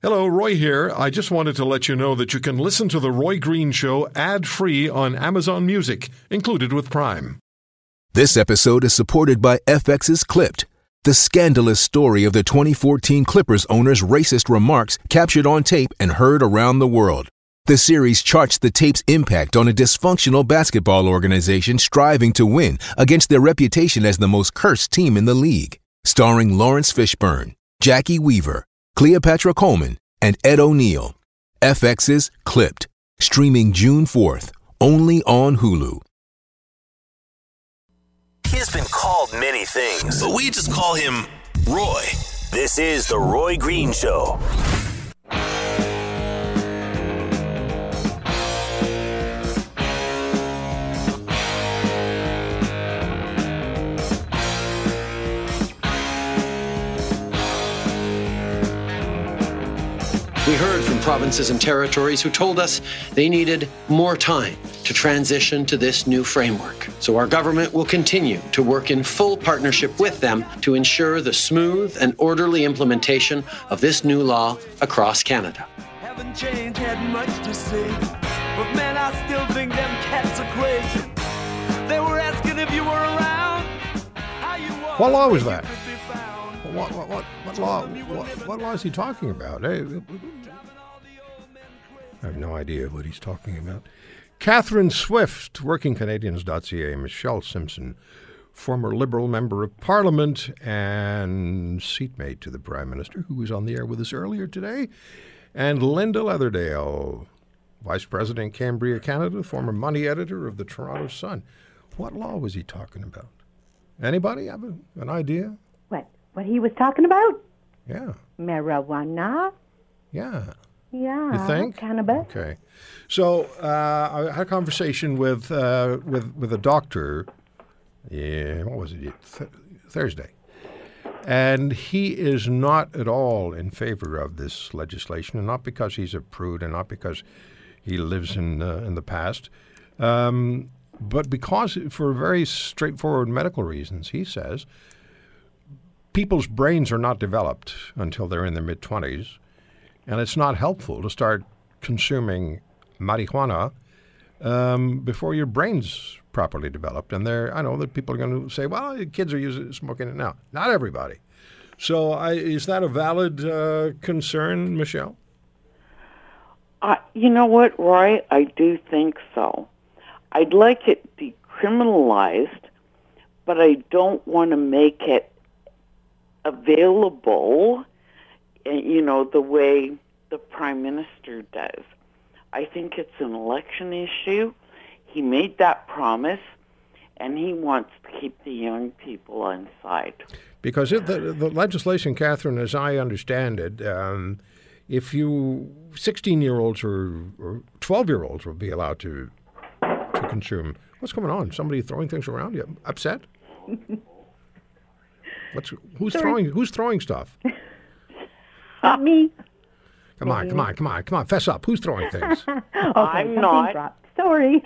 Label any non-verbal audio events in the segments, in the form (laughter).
Hello, Roy here. I just wanted to let you know that you can listen to The Roy Green Show ad free on Amazon Music, included with Prime. This episode is supported by FX's Clipped, the scandalous story of the 2014 Clippers owner's racist remarks captured on tape and heard around the world. The series charts the tape's impact on a dysfunctional basketball organization striving to win against their reputation as the most cursed team in the league. Starring Laurence Fishburne, Jacki Weaver, Cleopatra Coleman, and Ed O'Neill. FX's Clipped, streaming June 4th, only on Hulu. He's been called many things, but we just call him Roy. This is The Roy Green Show. We heard from provinces and territories who told us they needed more time to transition to this new framework. So our government will continue to work in full partnership with them to ensure the smooth and orderly implementation of this new law across Canada. Haven't changed, had much to say. But man, I still think them cats are crazy. They were asking if you were around. How you was, What law was that? could be found. What, what, what, what law? What, what law is he talking about? Hey, I have no idea what he's talking about. Catherine Swift, WorkingCanadians.ca, Michelle Simson, former Liberal Member of Parliament and seatmate to the Prime Minister, who was on the air with us earlier today, and Linda Leatherdale, Vice President Cambria Canada, former money editor of the Toronto Sun. What law was he talking about? Anybody have a, an idea? What? What he was talking about? Yeah, Marijuana? yeah. Yeah. You think? Cannabis? Okay. So uh, I had a conversation with uh, with with a doctor. Yeah, what was it? Th- Thursday, and he is not at all in favor of this legislation, and not because he's a prude, and not because he lives in uh, in the past, um, but because for very straightforward medical reasons. He says people's brains are not developed until they're in their mid twenties and it's not helpful to start consuming marijuana um, before your brain's properly developed. And there, I know that people are going to say, "Well, kids are using smoking it now." Not everybody. So, I, is that a valid uh, concern, Michelle? Uh, you know what, Roy? I do think so. I'd like it decriminalized, but I don't want to make it available, you know, the way the Prime Minister does. I think it's an election issue. He made that promise, and he wants to keep the young people on side. Because it, the, the legislation, Catherine, as I understand it, um, if you 16 year olds or, or 12 year olds will be allowed to to consume. What's going on? Somebody throwing things around? You upset? (laughs) What's who's throwing who's throwing stuff? (laughs) Not me. Come on, come on, come on, come on, fess up. Who's throwing things? (laughs) Okay, I'm not. dropped. Sorry.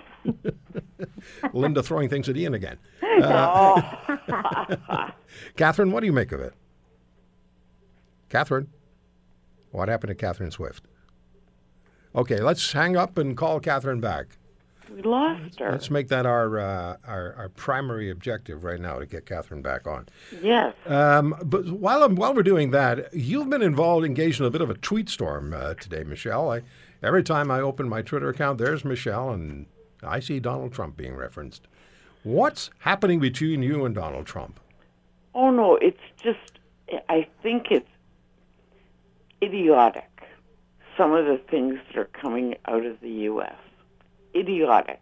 (laughs) Linda throwing things at Ian again. Oh, (laughs) Catherine, what do you make of it? Catherine, what happened to Catherine Swift? Okay, let's hang up and call Catherine back. We lost her. Let's make that our, uh, our our primary objective right now to get Catherine back on. Yes. Um, but while I'm, while we're doing that, you've been involved, engaged in a bit of a tweet storm uh, today, Michelle. I, every time I open my Twitter account, there's Michelle, and I see Donald Trump being referenced. What's happening between you and Donald Trump? Oh no, it's just I think it's idiotic. Some of the things that are coming out of the U.S. idiotic,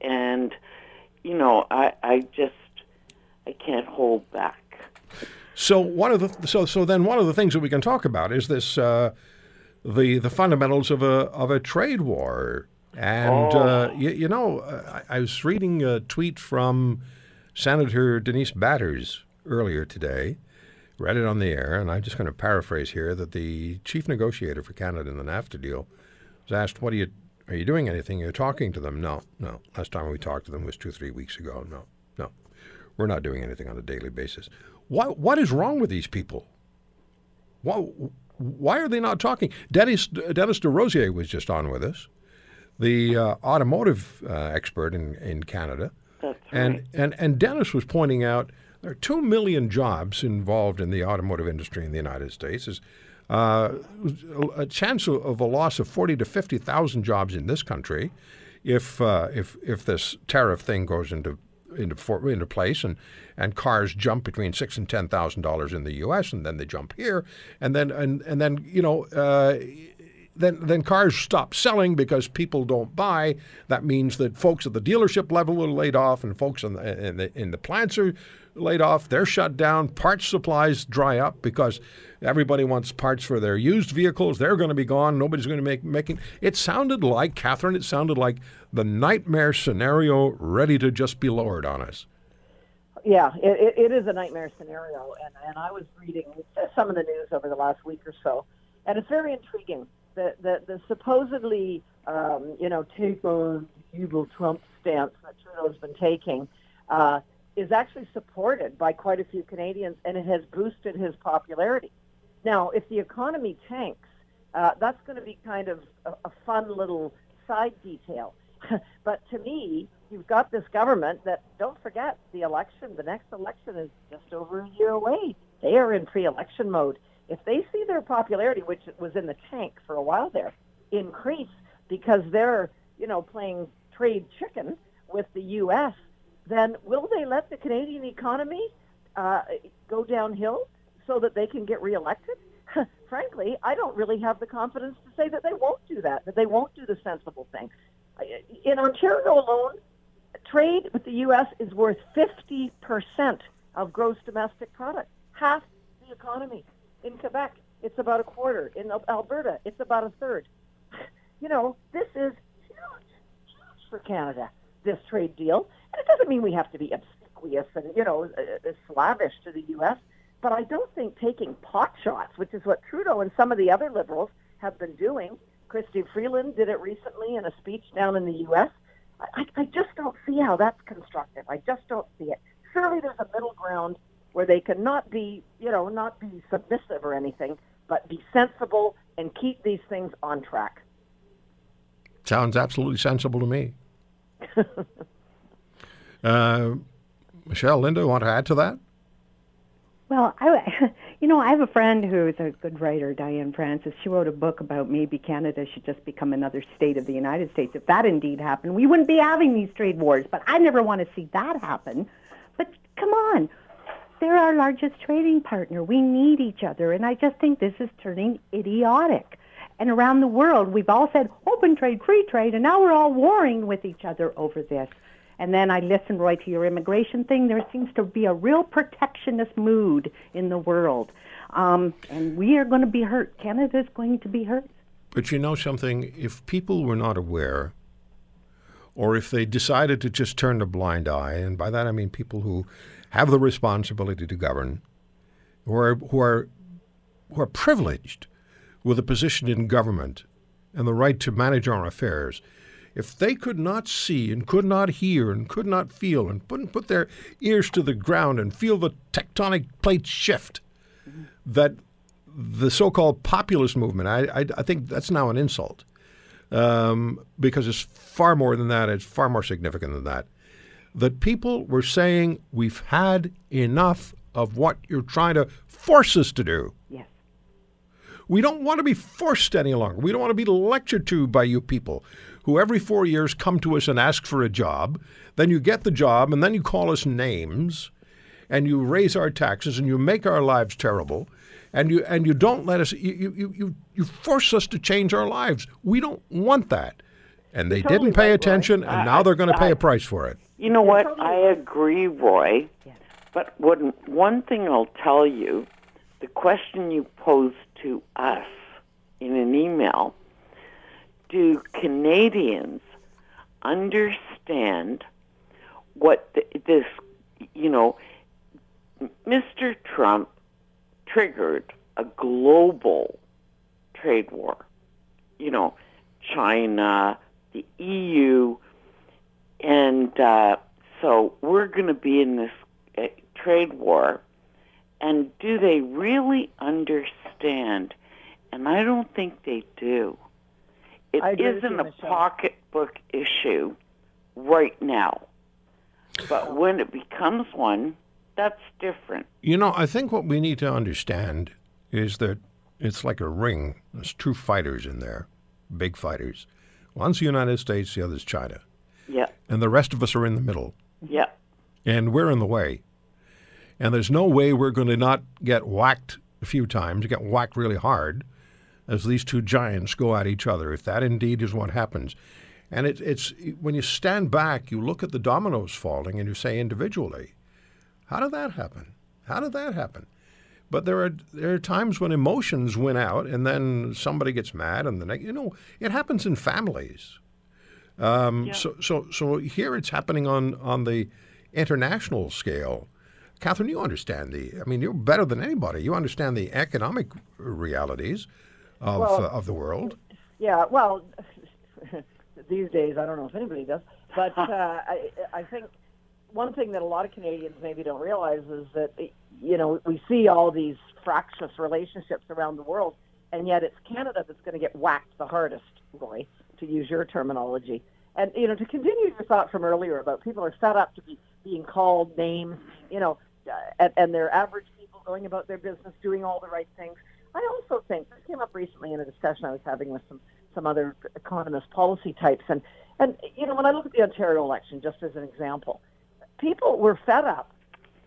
and you know I I just I can't hold back. So one of the so so then one of the things that we can talk about is this uh, the the fundamentals of a of a trade war. And uh, you, you know, uh, I, I was reading a tweet from Senator Denise Batters earlier today. Read it on the air, and I'm just going to paraphrase here that the chief negotiator for Canada in the NAFTA deal was asked, "What do you are you doing anything? You're talking to them?" No, no. Last time we talked to them was two three weeks ago. No, no. We're not doing anything on a daily basis. What what is wrong with these people? What why are they not talking? Dennis Dennis DesRosiers was just on with us, the uh, automotive uh, expert in, in Canada. That's And, right. and, and Dennis was pointing out there are 2 million jobs involved in the automotive industry in the United States. Uh, a chance of, a loss of 40 to 50,000 jobs in this country if, uh, if, if this tariff thing goes into, into, for, into place and, and cars jump between six and $10,000 in the U.S. and then they jump here. And then, and, and then you know, uh, then then cars stop selling because people don't buy. That means that folks at the dealership level are laid off, and folks in the in the, in the plants are laid off. They're shut down. Parts supplies dry up because everybody wants parts for their used vehicles. They're going to be gone. Nobody's going to make making. It sounded like Catherine. It sounded like the nightmare scenario ready to just be lowered on us. Yeah, it, it, is a nightmare scenario, and, and I was reading some of the news over the last week or so, and it's very intriguing. The the, the supposedly um, you know take evil Trump stance that Trudeau's been taking uh, is actually supported by quite a few Canadians, and it has boosted his popularity. Now, if the economy tanks, uh, that's going to be kind of a, a fun little side detail. (laughs) but to me, you've got this government that, don't forget, the election, the next election is just over a year away. They are in pre election mode. If they see their popularity, which was in the tank for a while there, increase because they're, you know, playing trade chicken with the U.S., then will they let the Canadian economy uh, go downhill so that they can get reelected? (laughs) Frankly, I don't really have the confidence to say that they won't do that, that they won't do the sensible thing. In Ontario alone, trade with the U.S. is worth 50% of gross domestic product, half the economy. In Quebec, it's about a quarter. In Alberta, it's about a third. (laughs) You know, this is huge, huge for Canada, this trade deal. And it doesn't mean we have to be obsequious and, you know, uh, uh, slavish to the U.S., but I don't think taking pot shots, which is what Trudeau and some of the other liberals have been doing, Chrystia Freeland did it recently in a speech down in the U.S., I, I just don't see how that's constructive. I just don't see it. Surely there's a middle ground where they can not be, you know, not be submissive or anything, but be sensible and keep these things on track. Sounds absolutely sensible to me. (laughs) uh, Michelle, Linda, want to add to that? Well, I, (laughs) you know, I have a friend who's a good writer, Diane Francis. She wrote a book about maybe Canada should just become another state of the United States. If that indeed happened, we wouldn't be having these trade wars. But I never want to see that happen. But come on, they're our largest trading partner. We need each other, and I just think this is turning idiotic. And around the world, we've all said open trade, free trade, and now we're all warring with each other over this. And then I listened, Roy, to your immigration thing. There seems to be a real protectionist mood in the world. Um, and we are going to be hurt. Canada is going to be hurt. But you know something? If people were not aware, or if they decided to just turn a blind eye, and by that I mean people who have the responsibility to govern, who are, who are, who are privileged with a position in government and the right to manage our affairs, if they could not see and could not hear and could not feel and couldn't put their ears to the ground and feel the tectonic plates shift, that the so-called populist movement, I, I, I think that's now an insult um, because it's far more than that. It's far more significant than that. That people were saying we've had enough of what you're trying to force us to do. Yes. We don't want to be forced any longer. We don't want to be lectured to by you people who every four years come to us and ask for a job. Then you get the job, and then you call us names, and you raise our taxes, and you make our lives terrible, and you and you don't let us. You you you, you force us to change our lives. We don't want that. And they Totally didn't pay right, Roy. attention, and I- now they're going to pay a price for it. You know what? totally I agree, Roy. But one, one thing I'll tell you the question you posed to us in an email do Canadians understand what th this, you know, Mr. Trump triggered a global trade war? You know, China, the EU, and uh, so we're going to be in this uh, trade war. And do they really understand and I don't think they do. It I agree with isn't you, a Michelle. pocketbook issue right now. But when it becomes one, that's different. You know, I think what we need to understand is that it's like a ring. There's two fighters in there, big fighters. One's the United States, the other's China. Yeah, And the rest of us are in the middle. yeah. And we're in the way. And there's no way we're going to not get whacked a few times, get whacked really hard as these two giants go at each other, if that indeed is what happens. And it, it's when you stand back, you look at the dominoes falling and you say individually, how did that happen? How did that happen? But there are there are times when emotions win out, and then somebody gets mad, and the next, you know, it happens in families. Um, So so so here it's happening on on the international scale. Catherine, you understand the. I mean, you're better than anybody. You understand the economic realities of Well- uh, of the world. Yeah, well, (laughs) these days I don't know if anybody does, but uh, I, I think one thing that a lot of Canadians maybe don't realize is that you know we see all these fractious relationships around the world, and yet it's Canada that's going to get whacked the hardest, Roy, to use your terminology. And you know, to continue your thought from earlier about people are set up to be being called names, you know, and, and they're average people going about their business, doing all the right things. I also think this came up recently in a discussion I was having with some some other economist policy types, and and you know, when I look at the Ontario election, just as an example, people were fed up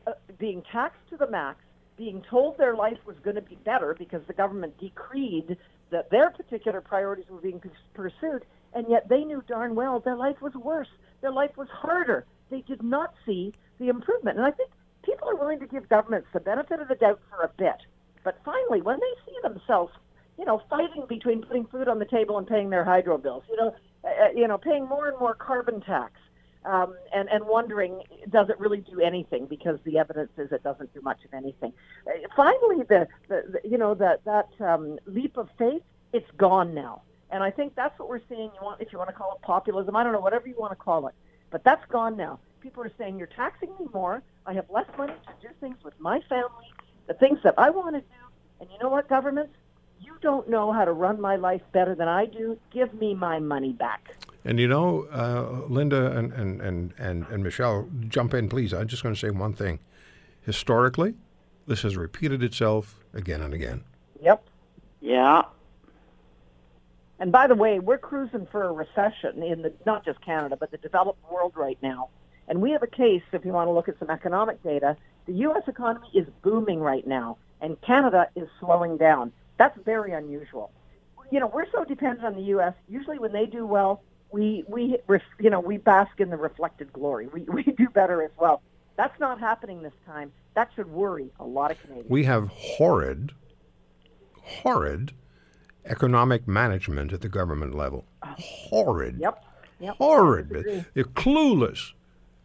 uh, being taxed to the max, being told their life was going to be better because the government decreed that their particular priorities were being pursued, and yet they knew darn well their life was worse. Their life was harder. They did not see the improvement. And I think people are willing to give governments the benefit of the doubt for a bit. But finally, when they see themselves, you know, fighting between putting food on the table and paying their hydro bills, you know, uh, you know, paying more and more carbon tax, um, and and wondering does it really do anything because the evidence is it doesn't do much of anything. Uh, finally, the, the, the you know that that um, leap of faith it's gone now, and I think that's what we're seeing. You want if you want to call it populism, I don't know whatever you want to call it, but that's gone now. People are saying you're taxing me more. I have less money to do things with my family, the things that I want to do, and you know what, governments. You don't know how to run my life better than I do. Give me my money back. And you know, uh, Linda and, and, and, and, and Michelle, jump in, please. I'm just going to say one thing. Historically, this has repeated itself again and again. Yep. Yeah. And by the way, we're cruising for a recession in the not just Canada, but the developed world right now. And we have a case, if you want to look at some economic data, the U.S. economy is booming right now, and Canada is slowing down. That's very unusual. You know, we're so dependent on the U.S. Usually, when they do well, we we you know we bask in the reflected glory. We (laughs) we do better as well. That's not happening this time. That should worry a lot of Canadians. We have horrid, horrid economic management at the government level. Ah. Horrid. Yep. Yep. Horrid. They're clueless.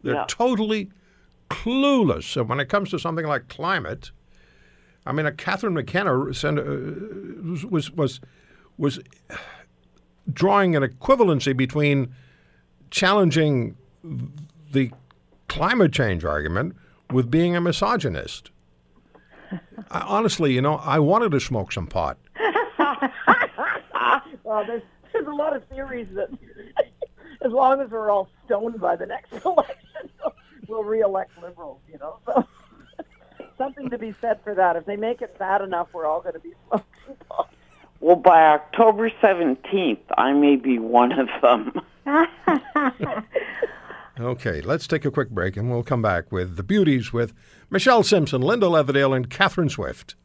They're Yeah. totally clueless. So when it comes to something like climate, I mean, a Catherine McKenna sent, uh, was was was drawing an equivalency between challenging the climate change argument with being a misogynist. I, honestly, you know, I wanted to smoke some pot. (laughs) Well, there's there's a lot of theories that (laughs) as long as we're all stoned by the next election, (laughs) we'll re-elect liberals. You know, so (laughs) something to be said for that. If they make it bad enough, we're all going to be smoking pot. Well, by October 17th, I may be one of them. (laughs) Okay, let's take a quick break and we'll come back with the beauties with Michelle Simson, Linda Leatherdale, and Catherine Swift.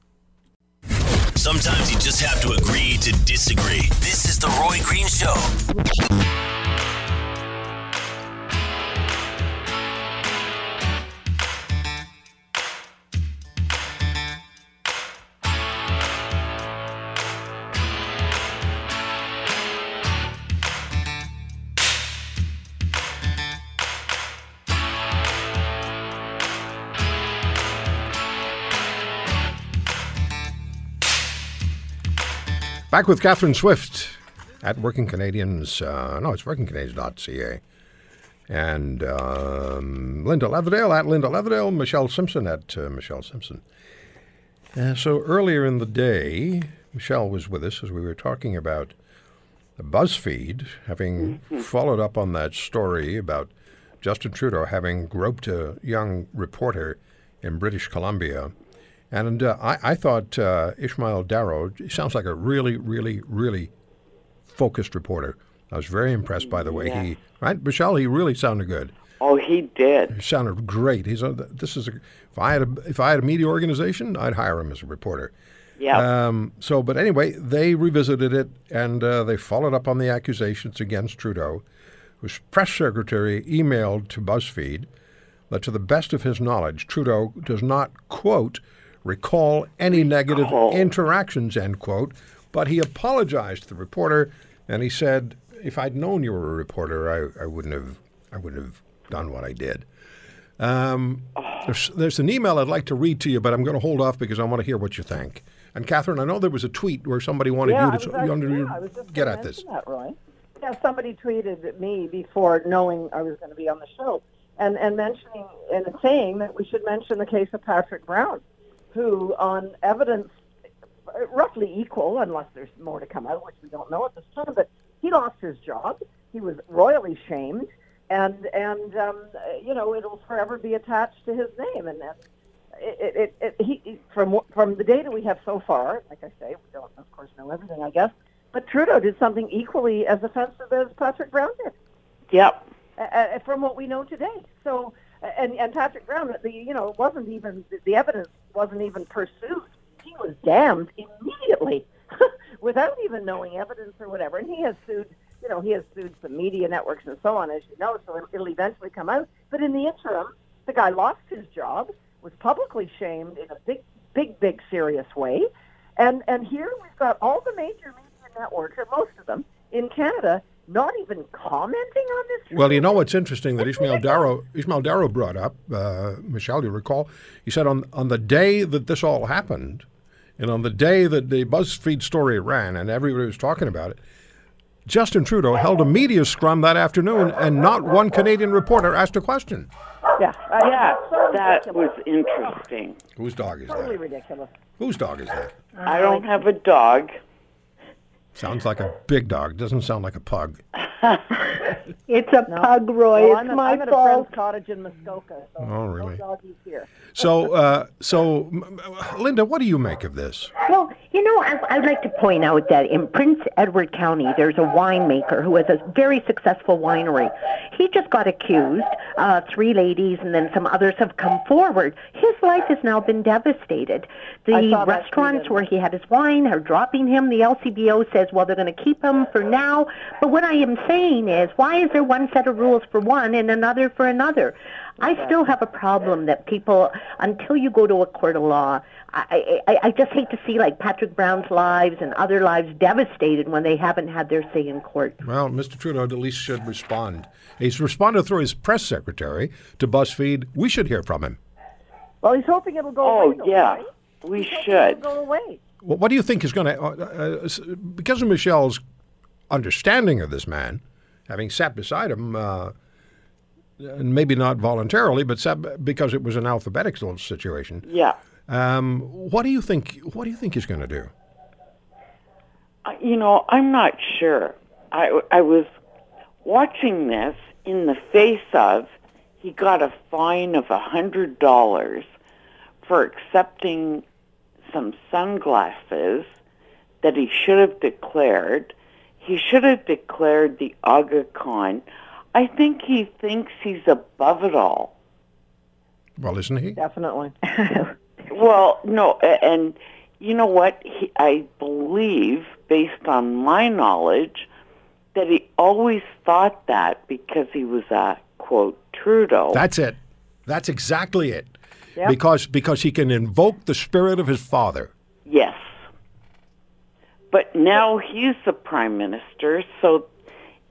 Sometimes you just have to agree to disagree. This is The Roy Green Show. Back with Catherine Swift at Working Canadians. Uh, no, it's workingcanadians.ca. And um, Linda Leatherdale at Linda Leatherdale, Michelle Simson at uh, Michelle Simson. Uh, so earlier in the day, Michelle was with us as we were talking about the BuzzFeed having followed up on that story about Justin Trudeau having groped a young reporter in British Columbia. And uh, I, I thought uh, Ishmael Daro sounds like a really, really, really focused reporter. I was very impressed by the way he, right, Michelle. He really sounded good. Oh, he did. He sounded great. He's a, this is a, if I had a if I had a media organization, I'd hire him as a reporter. Yeah. Um, so, but anyway, they revisited it and uh, they followed up on the accusations against Trudeau, whose press secretary emailed to BuzzFeed that, to the best of his knowledge, Trudeau does not quote recall any negative interactions end quote, but he apologized to the reporter and he said, "If I'd known you were a reporter, I, I wouldn't have I wouldn't have done what I did." Um, there's, there's an email I'd like to read to you, but I'm going to hold off because I want to hear what you think. And Catherine, I know there was a tweet where somebody wanted yeah, you to was wanted yeah, to I was just get at this. That, Roy. Yeah, somebody tweeted at me before knowing I was going to be on the show, and and mentioning and saying that we should mention the case of Patrick Brown, who on evidence roughly equal, unless there's more to come out, which we don't know at this time, but he lost his job. He was royally shamed, and and um, you know it'll forever be attached to his name, and. and it, it, it, he, from what- from the data we have so far, like I say, we don't of course know everything, I guess. But Trudeau did something equally as offensive as Patrick Brown did, Yep. uh, from what we know today. So, and and Patrick Brown, the you know, it wasn't even the evidence wasn't even pursued. He was damned immediately, (laughs) without even knowing evidence or whatever. And he has sued, you know, he has sued some media networks and so on, as you know. So it'll eventually come out. But in the interim, the guy lost his job, was publicly shamed in a big, big, big, serious way. And and here we've got all the major media networks, or most of them, in Canada, not even commenting on this. Well, you know what's interesting that Ismail Daro Ishmael Daro brought up, uh, Michelle, you recall, he said on on the day that this all happened, and on the day that the BuzzFeed story ran and everybody was talking about it, Justin Trudeau held a media scrum that afternoon, and not one Canadian reporter asked a question. Yeah, uh, Yeah, that was interesting. Whose dog is totally that? Totally ridiculous. Whose dog is that? I don't have a dog. Sounds like a big dog. Doesn't sound like a pug. (laughs) It's a pug, Roy. Well, it's I'm, at, my I'm at a friend's cottage in Muskoka, so Oh, really? no doggies here. So, uh, so, m- m- Linda, what do you make of this? Well, you know, I, I'd like to point out that in Prince Edward County, there's a winemaker who has a very successful winery. He just got accused. Uh, three ladies and then some others have come forward. His life has now been devastated. The restaurants where he had his wine are dropping him. The LCBO says, well, they're going to keep him for now. But what I am saying is, why is there one set of rules for one and another for another? I still have a problem that people, until you go to a court of law, I, I, I just hate to see like Patrick Brown's lives and other lives devastated when they haven't had their say in court. Well, Mr. Trudeau at least should respond. He's responded through his press secretary to BuzzFeed. We should hear from him. Well, he's hoping it'll go Oh, away. though, yeah. right? We He's should. It'll go away. What, do you think is going to, uh, uh, because of Michelle's understanding of this man, having sat beside him, uh, and maybe not voluntarily, but sat, because it was an alphabetical situation. Yeah. Um, what do you think? What do you think he's going to do? I- You know, I'm not sure. I, I was watching this in the face of he got a fine of a hundred dollars for accepting some sunglasses that he should have declared. He should have declared the Aga Khan. I think he thinks he's above it all. Well, isn't he? Definitely. (laughs) (laughs) Well, no, and you know what? He, I believe, based on my knowledge, that he always thought that because he was a quote Trudeau. That's it. That's exactly it. Yep. Because because he can invoke the spirit of his father. yes, but now he's the prime minister, so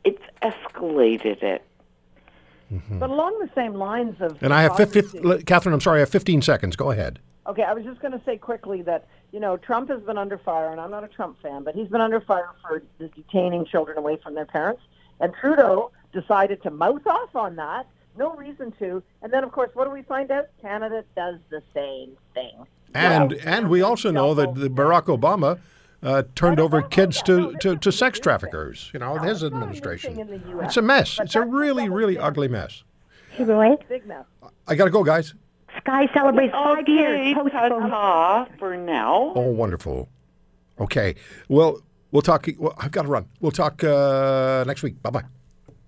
it's escalated it. Mm-hmm. But along the same lines of And I have 50, Catherine. I'm sorry. I have 15 seconds. Go ahead. Okay, I was just going to say quickly that you know Trump has been under fire, and I'm not a Trump fan, but he's been under fire for detaining children away from their parents. And Trudeau decided to mouth off on that, no reason to. And then, of course, what do we find out? Canada does the same thing. And Yeah. and we also know that the Barack Obama uh, turned over kids to, to, to sex traffickers. You know, his administration. in the US. It's a mess. But It's a really, really it. ugly mess. Hey, Roy. Big mess. I got to go, guys. Sky celebrates five Okay, years postponed. ta-ta for now. Oh, wonderful. Okay. Well, we'll talk. Well, I've got to run. We'll talk uh, next week. Bye bye.